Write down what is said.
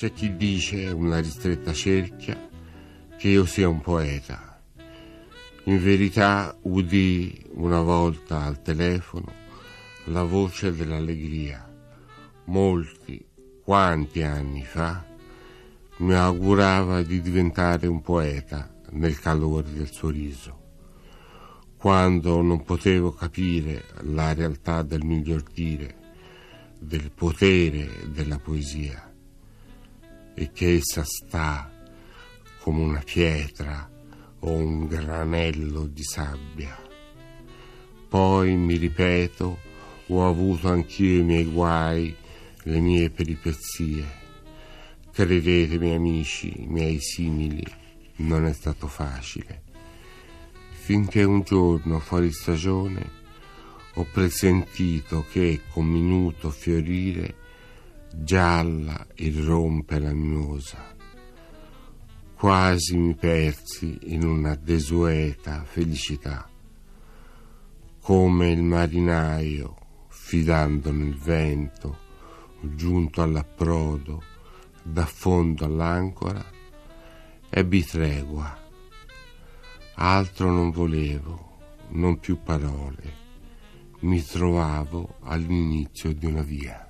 C'è chi dice, una ristretta cerchia, che io sia un poeta. In verità udì una volta al telefono la voce dell'allegria. Molti, quanti anni fa, mi augurava di diventare un poeta nel calore del suo riso. Quando non potevo capire la realtà del miglior dire, del potere della poesia e che essa sta come una pietra o un granello di sabbia. Poi mi ripeto, ho avuto anch'io i miei guai, le mie peripezie. Credetemi amici, miei simili, non è stato facile. Finché un giorno fuori stagione ho presentito che con minuto fiorire gialla irrompe la mimosa. Quasi mi persi in una desueta felicità, come il marinaio, fidando nel vento, giunto all'approdo, da fondo all'ancora, ebbi tregua. Altro non volevo, non più parole. Mi trovavo all'inizio di una via.